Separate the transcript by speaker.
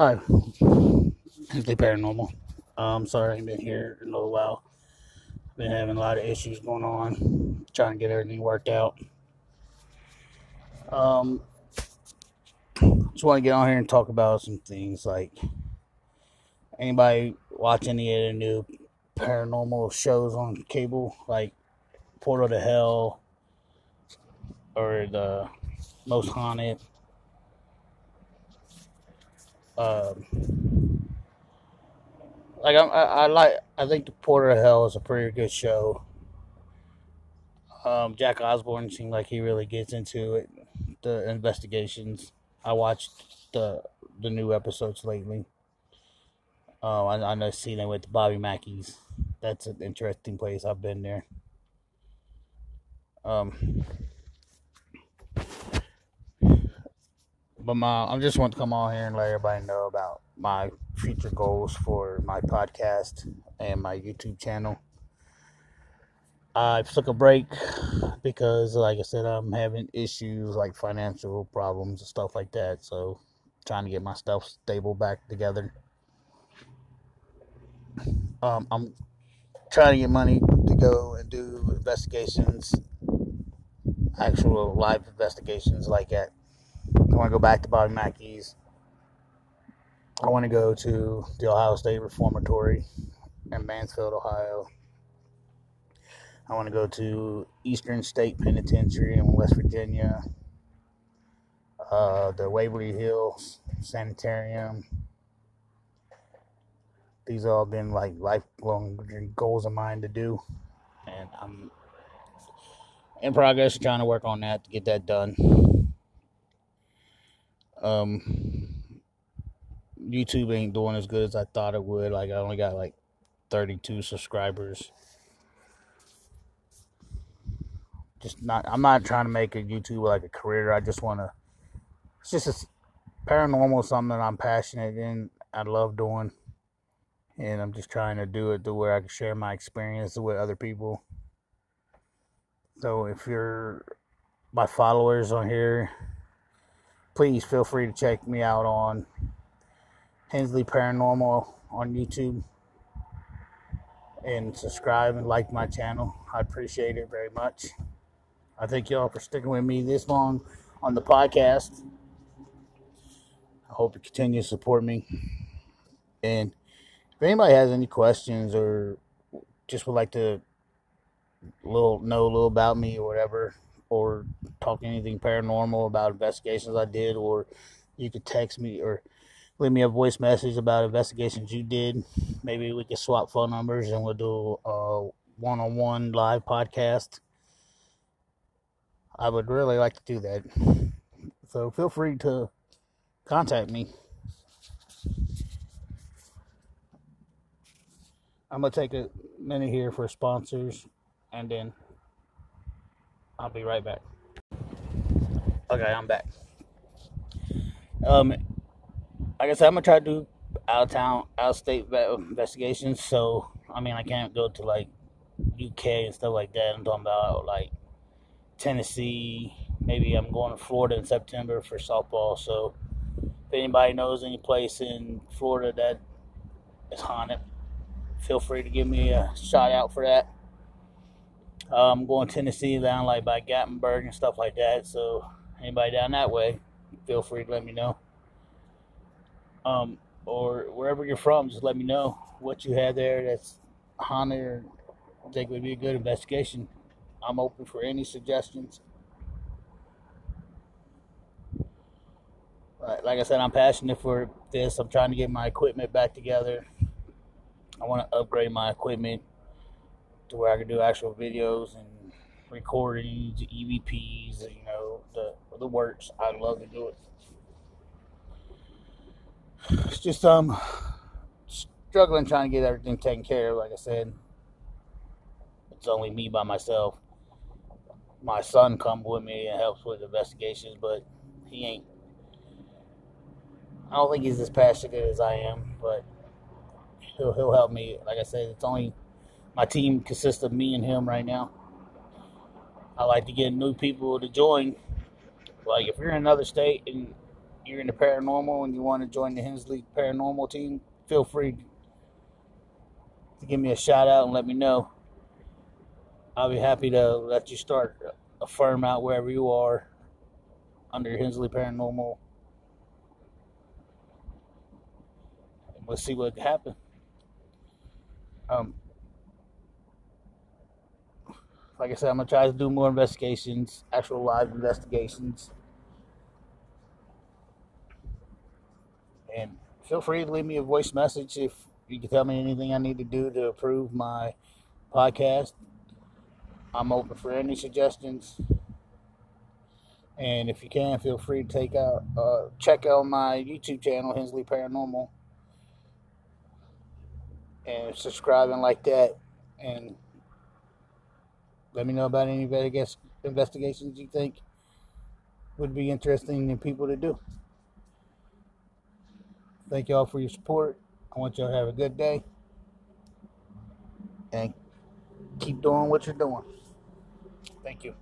Speaker 1: Hi, Hensley Paranormal. Um, sorry I ain't been here in a little while. Been having a lot of issues going on, trying to get everything worked out. Um, just want to get on here and talk about some things like anybody watch any of the new paranormal shows on cable, like Portal to Hell or the Most Haunted. Um, like I, I, I like, I think the Portal to Hell is a pretty good show. Um, Jack Osbourne seemed like he really gets into it, the investigations. I watched the the new episodes lately. Oh, I, I know seen it with Bobby Mackey's. That's an interesting place. I've been there. Um, but my, I just want to come on here and let everybody know about my future goals for my podcast and my YouTube channel. I took a break because, like I said, I'm having issues like financial problems and stuff like that. So, trying to get my stuff stable back together. Um, I'm trying to get money to go and do investigations, actual live investigations, like at. I want to go back to Bobby Mackey's. I want to go to the Ohio State Reformatory in Mansfield, Ohio. I want to go to Eastern State Penitentiary in West Virginia, uh, the Waverly Hills Sanitarium. These all been like lifelong goals of mine to do, and I'm in progress trying to work on that to get that done. Um, YouTube ain't doing as good as I thought it would. Like I only got like 32 subscribers. Just not. I'm not trying to make a YouTube like a career. I just want to. It's just a paranormal something that I'm passionate in. I love doing, and I'm just trying to do it to where I can share my experience with other people. So if you're my followers on here, please feel free to check me out on Hensley Paranormal on YouTube and subscribe and like my channel. I appreciate it very much. I thank y'all for sticking with me this long on the podcast. I hope you continue to support me. And if anybody has any questions or just would like to little know a little about me or whatever, or talk anything paranormal about investigations I did, or you could text me or leave me a voice message about investigations you did. Maybe we could swap phone numbers and we'll do a one on one live podcast. I would really like to do that. So feel free to contact me. I'm going to take a minute here for sponsors and then I'll be right back. Okay, I'm back. Um, like I said, I'm gonna try to do out of town, out of state investigations. So, I mean, I can't go to like UK and stuff like that. I'm talking about like Tennessee. Maybe I'm going to Florida in September for softball. So, if anybody knows any place in Florida that is haunted, feel free to give me a shout out for that. I'm um, going to Tennessee down like by Gatlinburg and stuff like that. So, anybody down that way, feel free to let me know. Um, or wherever you're from, just let me know what you have there that's haunted or think would be a good investigation. I'm open for any suggestions. like I said, I'm passionate for this. I'm trying to get my equipment back together. I want to upgrade my equipment to where I can do actual videos and recordings, EVPs, you know, the works. I'd love to do it. It's just um struggling trying to get everything taken care of. Like I said, it's only me by myself. My son comes with me and helps with investigations, but he ain't. I don't think he's as passionate as I am, but he'll he'll help me. Like I said, it's only my team consists of me and him right now. I like to get new people to join. Like if you're in another state and you're into paranormal and you want to join the Hensley Paranormal team, feel free to give me a shout out and let me know. I'll be happy to let you start a firm out wherever you are under Hensley Paranormal. And we'll see what can happen. Um, like I said, I'm gonna try to do more investigations, actual live investigations. And feel free to leave me a voice message if you can tell me anything I need to do to improve my podcast. I'm open for any suggestions. And if you can, feel free to take out, uh, check out my YouTube channel, Hensley Paranormal, and subscribe and like that. And let me know about any investigations you think would be interesting in people to do. Thank y'all for your support. I want y'all to have a good day. And keep doing what you're doing. Thank you.